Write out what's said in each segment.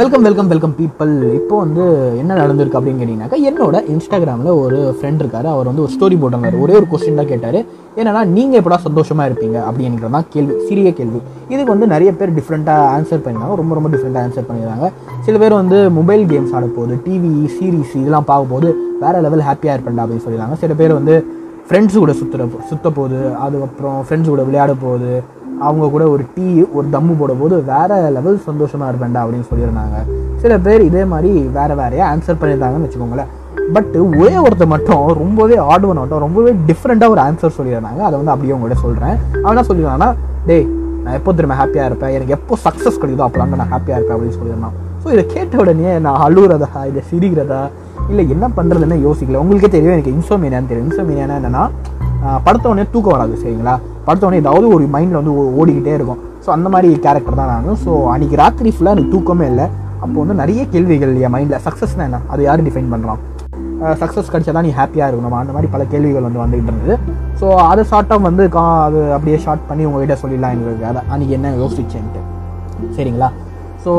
Welcome welcome welcome people இப்போ வந்து என்ன நடந்திருக்கு அப்படின்னு கேட்டிங்கனாக்கா என்னோட இன்ஸ்டாகிராமில் ஒரு ஃப்ரெண்ட் இருக்காரு. அவர் வந்து ஒரு ஸ்டோரி போட்டிருந்தார். ஒரே ஒரு கொஸ்டின் தான் கேட்டார். என்னன்னா நீங்கள் எப்படா சந்தோஷமாக இருப்பீங்க அப்படிங்கிறது தான் கேள்வி சிறிய கேள்வி. இதுக்கு வந்து நிறைய பேர் டிஃப்ரெண்ட்டாக ஆன்சர் பண்ணியிருந்தாங்க ரொம்ப ரொம்ப டிஃப்ரெண்ட்டாக ஆன்சர் பண்ணியிருந்தாங்க சில பேர் வந்து மொபைல் கேம்ஸ் ஆட போகுது டிவி சீரிஸ் இதெல்லாம் பார்க்கும்போது வேறு லெவல் ஹாப்பியாக இருப்பேன்டா அப்படின்னு சொல்லியிருந்தாங்க சில பேர் வந்து ஃப்ரெண்ட்ஸ் கூட சுற்றுற சுத்த போகுது அதுக்கப்புறம் ஃப்ரெண்ட்ஸ் கூட விளையாட போகுது அவங்க கூட ஒரு டீ ஒரு தம்மு போடும்போது வேறு வேற லெவல் சந்தோஷமாக இருப்பேன்டா அப்படின்னு சொல்லியிருந்தாங்க. சில பேர் இதே மாதிரி வேறு வேறையாக ஆன்சர் பண்ணியிருந்தாங்கன்னு வச்சுக்கோங்களேன். பட் ஒரே ஒருத்தர் மட்டும் ரொம்பவே ஆடுவன் ஒன் ஆட்டம் ரொம்பவே டிஃப்ரெண்ட்டாக ஒரு ஆன்சர் சொல்லியிருந்தாங்க. அதை வந்து அப்படியே உங்கள்கிட்ட சொல்கிறேன் அவன் என்ன சொல்லியிருந்தாங்கன்னா டேய் நான் எப்போ திரும்ப ஹாப்பியாக இருப்பேன்? எனக்கு எப்போ சக்ஸஸ் கிடைக்குதோ அப்போ நான் ஹாப்பியாக இருப்பேன் அப்படின்னு சொல்லியிருந்தான். ஸோ இதை கேட்ட உடனே நான் அழுகுறதா இதை சிரிக்கிறதா இல்லை என்ன பண்ணுறதுன்னு யோசிக்கல. உங்களுக்கே தெரியும் எனக்கு இன்சோமேனியான்னு தெரியும். இன்சோமேனியானா என்னென்னா படுத்தவொடனே படுத்த உடனே தூக்கம் வராது சரிங்களா? படுத்த உடனே ஏதாவது ஒரு மைண்டில் வந்து ஓடிக்கிட்டே இருக்கும். ஸோ அந்த மாதிரி கேரக்டர் தான் நானும். ஸோ அன்றைக்கி ராத்திரி ஃபுல்லாக எனக்கு தூக்கமே இல்லை. அப்போ வந்து நிறைய கேள்விகள் என் மைண்டில் சக்ஸஸ்னால் என்ன? அது யார் டிஃபைன் பண்ணுறான் சக்ஸஸ் கிடைச்சா தான் நீ ஹாப்பியாக இருக்கணும். அந்த மாதிரி பல கேள்விகள் வந்து வந்துகிட்டு இருந்தது. ஸோ அதை ஷார்ட்டாக வந்து கா அது அப்படியே ஷார்ட் பண்ணி உங்ககிட்ட சொல்லிடலாம் எங்களுக்கு அதை அன்றைக்கி என்ன யோசிச்சேன்ட்டு. சரிங்களா? ஸோ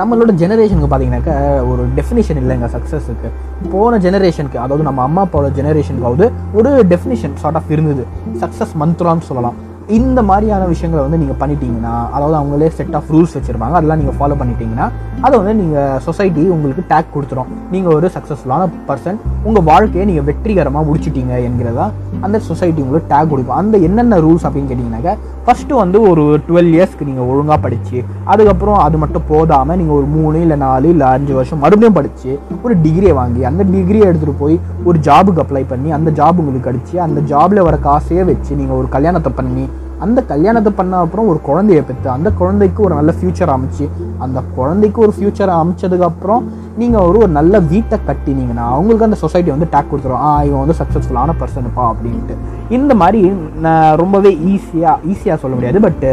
நம்மளோட ஜெனரேஷனுக்கு பார்த்தீங்கன்னாக்கா ஒரு டெஃபினிஷன் இல்லைங்க சக்ஸஸுக்கு போன ஜெனரேஷனுக்கு அதாவது நம்ம அம்மா அப்பாவோட ஜெனரேஷனுக்காவது ஒரு டெஃபினிஷன் சார்ட் ஆஃப் இருந்தது. சக்ஸஸ் மந்த்ரான்னு சொல்லலாம். இந்த மாதிரியான விஷயங்களை வந்து நீங்கள் பண்ணிட்டீங்கன்னா அதாவது அவங்களே செட் ஆஃப் ரூல்ஸ் வச்சுருப்பாங்க அதெல்லாம் நீங்கள் ஃபாலோ பண்ணிட்டீங்கன்னா அதை வந்து நீங்கள் சொசைட்டி உங்களுக்கு டேக் கொடுத்துரும். நீங்கள் ஒரு சக்ஸஸ்ஃபுல்லான பர்சன் உங்கள் வாழ்க்கையை நீங்கள் வெற்றிகரமாக முடிச்சிட்டீங்க என்கிறதா அந்த சொசைட்டி உங்களுக்கு டேக் கொடுக்கும். அந்த என்னென்ன ரூல்ஸ் அப்படின்னு கேட்டிங்கனாக்கா ஃபஸ்ட்டு வந்து ஒரு டுவெல் இயர்ஸ்க்கு நீங்கள் ஒழுங்காக படித்து அதுக்கப்புறம் அது மட்டும் போதாமல் நீங்கள் ஒரு மூணு இல்லை நாலு இல்லை அஞ்சு வருஷம் மறுபடியும் படித்து ஒரு டிகிரியை வாங்கி அந்த டிகிரியை எடுத்துகிட்டு போய் ஒரு ஜாபுக்கு அப்ளை பண்ணி அந்த ஜாப் உங்களுக்கு அடிச்சு அந்த ஜாபில் வர காசையே வச்சு நீங்கள் ஒரு கல்யாணத்தை பண்ணி அந்த கல்யாணத்தை பண்ண அப்புறம் ஒரு குழந்தைய பெற்று அந்த குழந்தைக்கு ஒரு நல்ல ஃப்யூச்சர் அமைச்சு அந்த குழந்தைக்கு ஒரு ஃப்யூச்சர் அமைச்சதுக்கப்புறம் நீங்கள் ஒரு ஒரு நல்ல வீட்டை கட்டினீங்கன்னா அவங்களுக்கு அந்த சொசைட்டி வந்து டேக் கொடுத்துரும். ஆ இவன் வந்து சக்ஸஸ்ஃபுல்லான பர்சனுப்பா அப்படின்ட்டு. இந்த மாதிரி நான் ரொம்பவே ஈஸியாக ஈஸியாக சொல்ல முடியாது பட்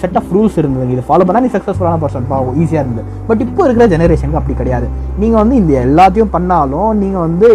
செட் ஆஃப் ரூல்ஸ் இருந்தது இது ஃபாலோ பண்ணால் நீ சக்ஸஸ்ஃபுல்லான பர்சன் பாவம் ஈஸியாக இருந்தது பட் இப்போ இருக்கிற ஜெனரேஷனுக்கு அப்படி கிடையாது. நீங்கள் வந்து இந்த எல்லாத்தையும் பண்ணாலும் நீங்கள் வந்து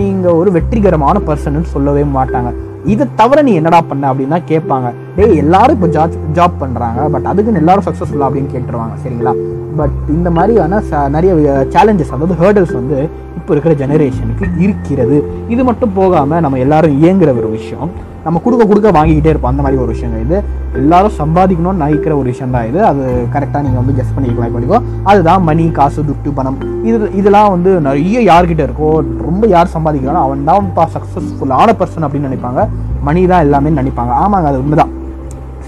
நீங்கள் ஒரு வெற்றிகரமான பர்சன்னு சொல்லவே மாட்டாங்க. இதை தவிர நீ என்னடா பண்ண அப்படின்னா கேட்பாங்க. டேய் எல்லாரும் இப்போ ஜாப் ஜாப் பண்ணுறாங்க பட் அதுக்குன்னு எல்லாரும் சக்ஸஸ்ஃபுல்லா அப்படின்னு கேட்டுருவாங்க சரிங்களா? பட் இந்த மாதிரியான ச- நிறைய சேலஞ்சஸ் அதாவது ஹேர்டல்ஸ் வந்து இப்போ இருக்கிற ஜெனரேஷனுக்கு இருக்கிறது. இது மட்டும் போகாமல் நம்ம எல்லாரும் இயங்குற ஒரு விஷயம். நம்ம கொடுக்க கொடுக்க வாங்கிக்கிட்டே இருப்போம். அந்த மாதிரி ஒரு விஷயம் இது எல்லாரும் சம்பாதிக்கணும்னு நினைக்கிற ஒரு விஷயம் தான் இது. அது கரெக்டாக நீங்கள் வந்து ஜஸ்ட் பண்ணிக்கலாம். பண்ணிக்கோ அதுதான் மணி காசு துட்டு பணம். இது இதெல்லாம் வந்து நிறைய யார்கிட்ட இருக்கோ ரொம்ப யார் சம்பாதிக்கிறானோ அவன் தான் சக்ஸஸ்ஃபுல்லான பர்சன் அப்படின்னு நினைப்பாங்க. மணி தான் எல்லாமே நினைப்பாங்க. ஆமாங்க அது உண்மைதான்.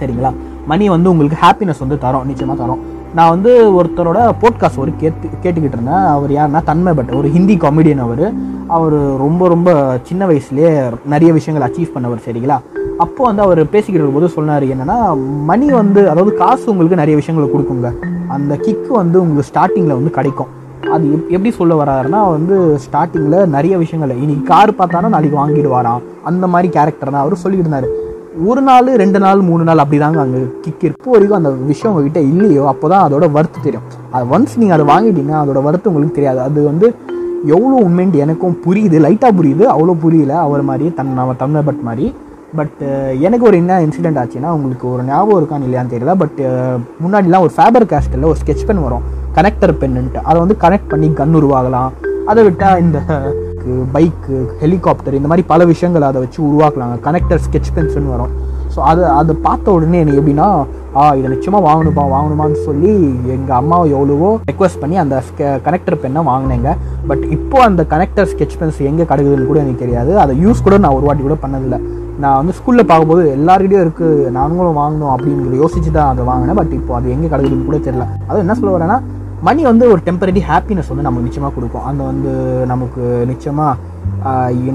சரிங்களா? மணி வந்து உங்களுக்கு ஹாப்பினஸ் வந்து தரும். நிச்சயமாக தரும். நான் வந்து ஒருத்தரோட போட்காஸ்ட் ஒரு கேட்டு கேட்டுக்கிட்டு இருந்தேன். அவர் யாருன்னா தன்மை பட் ஒரு ஹிந்தி காமெடியன் அவர். அவர் ரொம்ப ரொம்ப சின்ன வயசுலேயே நிறைய விஷயங்கள் அச்சீவ் பண்ணவர் சரிங்களா? அப்போது வந்து அவர் பேசிக்கிட்டு இருக்கும்போது சொன்னார் என்னென்னா மணி வந்து அதாவது காசு உங்களுக்கு நிறைய விஷயங்களை கொடுக்குங்க. அந்த கிக்கு வந்து உங்களுக்கு ஸ்டார்டிங்கில் வந்து கிடைக்கும். அது எப் எப்படி சொல்ல வராருன்னா வந்து ஸ்டார்டிங்கில் நிறைய விஷயங்கள் இன்னைக்கு கார் பார்த்தாலும் நாளைக்கு வாங்கிடுவாராம். அந்த மாதிரி கேரக்டர் தான் அவர் சொல்லியிருந்தார். ஒரு நாள் ரெண்டு நாள் மூணு நாள் அப்படிதாங்க அங்கே கிக் இப்போ வரைக்கும் அந்த விஷயம் உங்ககிட்ட இல்லையோ அப்போ தான் அதோட வர்த்து தெரியும். அது ஒன்ஸ் நீங்கள் அதை வாங்கிட்டீங்கன்னா அதோட வர்த்து உங்களுக்கு தெரியாது. அது வந்து எவ்வளோ உண்மைன்ட்டு எனக்கும் புரியுது. லைட்டாக புரியுது. அவ்வளோ புரியல. அவர் மாதிரி தன் நம்ம தமிழ் பட் மாதிரி. பட் எனக்கு ஒரு என்ன இன்சிடென்ட் ஆச்சுன்னா உங்களுக்கு ஒரு ஞாபகம் இருக்கான்னு இல்லையான்னு தெரியல. பட் முன்னாடிலாம் ஒரு ஃபேபர் கேஸ்டில் ஒரு ஸ்கெட்ச் பென் வரும். கனெக்டர் பென்னுன்ட்டு அதை வந்து கனெக்ட் பண்ணி கன் உருவாகலாம். அதை விட்டால் இந்த பைக்கு ஹெலிகாப்டர் இந்த மாதிரி பல விஷயங்களை அதை வச்சு உருவாக்கலாங்க கனெக்டர் ஸ்கெட்ச் பென்ஸ்னு வரும். ஸோ அதை அதை பார்த்த உடனே எனக்கு எப்படின்னா ஆ இதை நிச்சயமாக வாங்கணுப்பா வாங்கணுமான்னு சொல்லி எங்கள் அம்மாவை எவ்வளவோ ரெக்வஸ்ட் பண்ணி அந்த கனெக்டர் பெண்ணை வாங்கினேங்க. பட் இப்போ அந்த கனெக்டர் ஸ்கெட்ச் பென்ஸ் எங்கே கிடைக்குதுன்னு கூட எனக்கு தெரியாது. அதை யூஸ் கூட நான் ஒரு வாட்டி கூட பண்ணதில்லை. நான் வந்து ஸ்கூலில் பார்க்கும்போது எல்லாருக்கிட்டையும் இருக்குது நாங்களும் வாங்கணும் அப்படின்னு யோசிச்சு தான் அதை வாங்கினேன். பட் இப்போ அது எங்கே கிடைக்குதுன்னு கூட தெரியல. அது என்ன சொல்ல வரேன்னா மணி வந்து ஒரு டெம்பரரி ஹாப்பினஸ் வந்து நம்ம நிச்சயமாக கொடுக்கும். அந்த வந்து நமக்கு நிச்சயமாக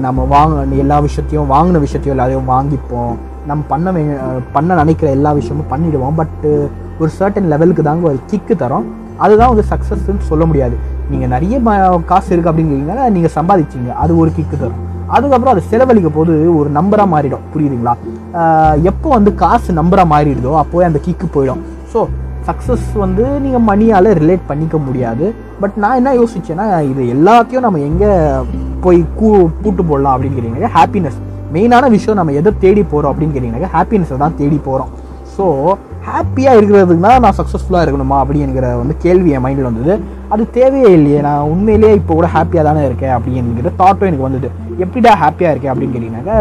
நம்ம வாங்க எல்லா விஷயத்தையும் வாங்கின விஷயத்தையும் எல்லாத்தையும் வாங்கிப்போம். நம்ம பண்ண வே பண்ண நினைக்கிற எல்லா விஷயமும் பண்ணிடுவோம். பட்டு ஒரு சர்டன் லெவலுக்கு தாங்க ஒரு கிக்கு தரும். அதுதான் வந்து சக்ஸஸ்ன்னு சொல்ல முடியாது. நீங்கள் நிறைய ம- காசு இருக்குது அப்படிங்கிறீங்கன்னா நீங்கள் சம்பாதிச்சீங்க. அது ஒரு கிக்கு தரும். அதுக்கப்புறம் அது செலவழிக்க போது ஒரு நம்பராக மாறிடும். புரியுதுங்களா? எப்போ வந்து காசு நம்பராக மாறிடுதோ அப்போவே அந்த கிக்கு போயிடும். ஸோ சக்ஸஸ் வந்து நீங்கள் மணியால் ரிலேட் பண்ணிக்க முடியாது. பட் நான் என்ன யோசிச்சேன்னா இது எல்லாத்தையும் நம்ம எங்கே போய் கூ கூட்டு போடலாம் அப்படின்னு கேட்டிங்கனாக்கா ஹாப்பினஸ் மெயினான விஷயம் நம்ம எதை தேடி போகிறோம் அப்படின்னு கேட்டிங்கனாக்கா ஹாப்பினஸை தான் தேடி போகிறோம் ஸோ ஹாப்பியாக இருக்கிறதுக்கு நான் சக்ஸஸ்ஃபுல்லாக இருக்கணுமா அப்படிங்கிற வந்து கேள்வி என் மைண்டில் வந்தது. அது தேவையே இல்லையே. நான் உண்மையிலேயே இப்போ கூட ஹாப்பியாக தானே இருக்கேன் அப்படிங்கிற தாட்டும் எனக்கு வந்தது. எப்படிடா ஹாப்பியாக இருக்கேன் அப்படின்னு கேட்டிங்கனாக்கா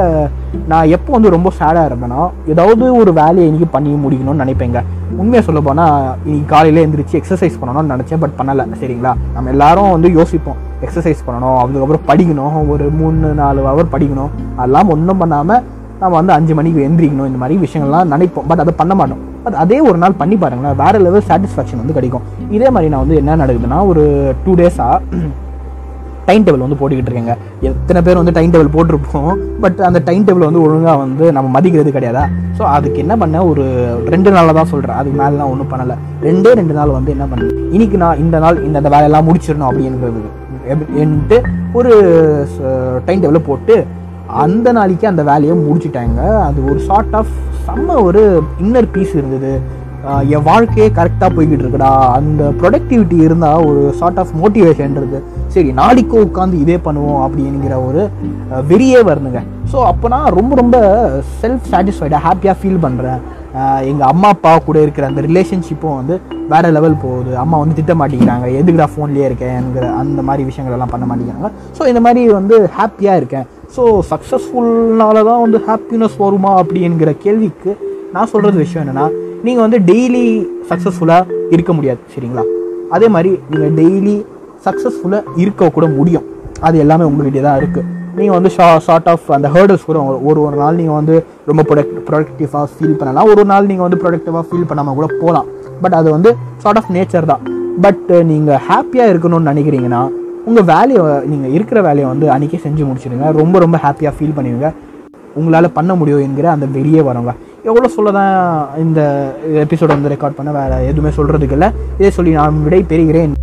நான் எப்போ வந்து ரொம்ப சேடாக இருப்பேன்னா ஏதாவது ஒரு வேலையை இன்னைக்கு பண்ணி முடிக்கணும்னு நினைப்பேங்க. உண்மையாக சொல்ல போனால் இன்னைக்கு காலையில் எழுந்திரிச்சு எக்ஸசைஸ் பண்ணணும்னு நினச்சேன் பட் பண்ணலை சரிங்களா? நம்ம எல்லாரும் வந்து யோசிப்போம் எக்ஸசைஸ் பண்ணணும் அதுக்கப்புறம் படிக்கணும் ஒரு மூணு நாலு ஹவர் படிக்கணும் அதெல்லாம் ஒன்றும் பண்ணாமல் நம்ம வந்து அஞ்சு மணிக்கு எந்திரிக்கணும் இந்த மாதிரி விஷயங்கள்லாம் நினைப்போம். பட் அதை பண்ண மாட்டோம். பட் அதே ஒரு நாள் பண்ணி பாருங்களேன் வேறு லெவல் சாட்டிஸ்ஃபேக்ஷன் வந்து கிடைக்கும். இதே மாதிரி நான் வந்து என்ன நடக்குதுன்னா ஒரு டூ டேஸாக டைம் டேபிள் வந்து போட்டுக்கிட்டு இருக்கேங்க. எத்தனை பேர் வந்து டைம் டேபிள் போட்டிருப்போம் பட் அந்த டைம் டேபிள் வந்து ஒழுங்காக வந்து நம்ம மதிக்கிறது கிடையாதா? ஸோ அதுக்கு என்ன பண்ண ஒரு ரெண்டு நாளில் தான் சொல்கிறேன் அதுக்கு மேலாம் ஒன்றும் பண்ணலை. ரெண்டே ரெண்டு நாள் வந்து என்ன பண்ணேன் இன்னைக்கு நான் இந்த நாள் இந்த இந்த வேலையெல்லாம் முடிச்சிடணும் அப்படிங்கிறது என்ட்டு ஒரு டைம் டேபிளை போட்டு அந்த நாளைக்கு அந்த வேலையை முடிச்சிட்டாங்க. அது ஒரு சார்ட் ஆஃப் செம்ம ஒரு இன்னர் பீஸ் இருந்தது. என் வாழ்க்கையே கரெக்டாக போய்கிட்டு இருக்குடா. அந்த ப்ரொடக்டிவிட்டி இருந்தால் ஒரு சார்ட் ஆஃப் மோட்டிவேஷன் இருக்குது சரி நாளைக்கும் உட்காந்து இதே பண்ணுவோம் அப்படிங்கிற ஒரு வெறியே வருதுங்க. ஸோ அப்போ நான் ரொம்ப ரொம்ப செல்ஃப் சாட்டிஸ்ஃபைடாக ஹாப்பியாக ஃபீல் பண்ணுறேன் எங்கள் அம்மா அப்பா கூட இருக்கிற அந்த ரிலேஷன்ஷிப்பும் வந்து வேறு லெவல் போகுது. அம்மா வந்து திட்ட மாட்டேங்கிறாங்க. எதுக்குடா ஃபோன்லேயே இருக்கேங்கிற அந்த மாதிரி விஷயங்கள் எல்லாம் பண்ண மாட்டேங்கிறாங்க. ஸோ இந்த மாதிரி வந்து ஹாப்பியாக இருக்கேன். ஸோ சக்ஸஸ்ஃபுல்னால தான் வந்து ஹாப்பினஸ் வருமா அப்படிங்கிற கேள்விக்கு நான் சொல்கிறது விஷயம் என்னென்னா நீங்கள் வந்து டெய்லி சக்ஸஸ்ஃபுல்லாக இருக்க முடியாது சரிங்களா? அதே மாதிரி நீங்கள் டெய்லி சக்ஸஸ்ஃபுல்லாக இருக்க கூட முடியும். அது எல்லாமே உங்ககிட்ட தான் இருக்குது நீங்கள் வந்து ஷா ஷார்ட் ஆஃப் அந்த ஹேர்டல்ஸ் கூட ஒரு- ஒரு ஒரு நாள் நீங்கள் வந்து ரொம்ப ப்ரொடக்ட் ப்ரொடக்டிவாக ஃபீல் பண்ணலாம். ஒரு ஒரு நாள் நீங்கள் வந்து ப்ரொடக்டிவாக ஃபீல் பண்ணாமல் கூட போகலாம் பட் அது வந்து ஷார்ட் ஆஃப் நேச்சர் தான். பட் நீங்கள் ஹாப்பியாக இருக்கணும்னு நினைக்கிறீங்கன்னா உங்கள் வேலையை நீங்கள் இருக்கிற வேலையை வந்து அன்றைக்கே செஞ்சு முடிச்சிடுங்க ரொம்ப ரொம்ப ஹாப்பியாக ஃபீல் பண்ணுவீங்க உங்களால் பண்ண முடியும் என்கிற அந்த வெளியே வரவங்க எவ்வளோ சொல்ல தான் இந்த எபிசோட வந்து ரெக்கார்ட் பண்ண வேறு எதுவுமே சொல்கிறதுக்கு இல்லை. இதே சொல்லி நான் விடை பெறுகிறேன்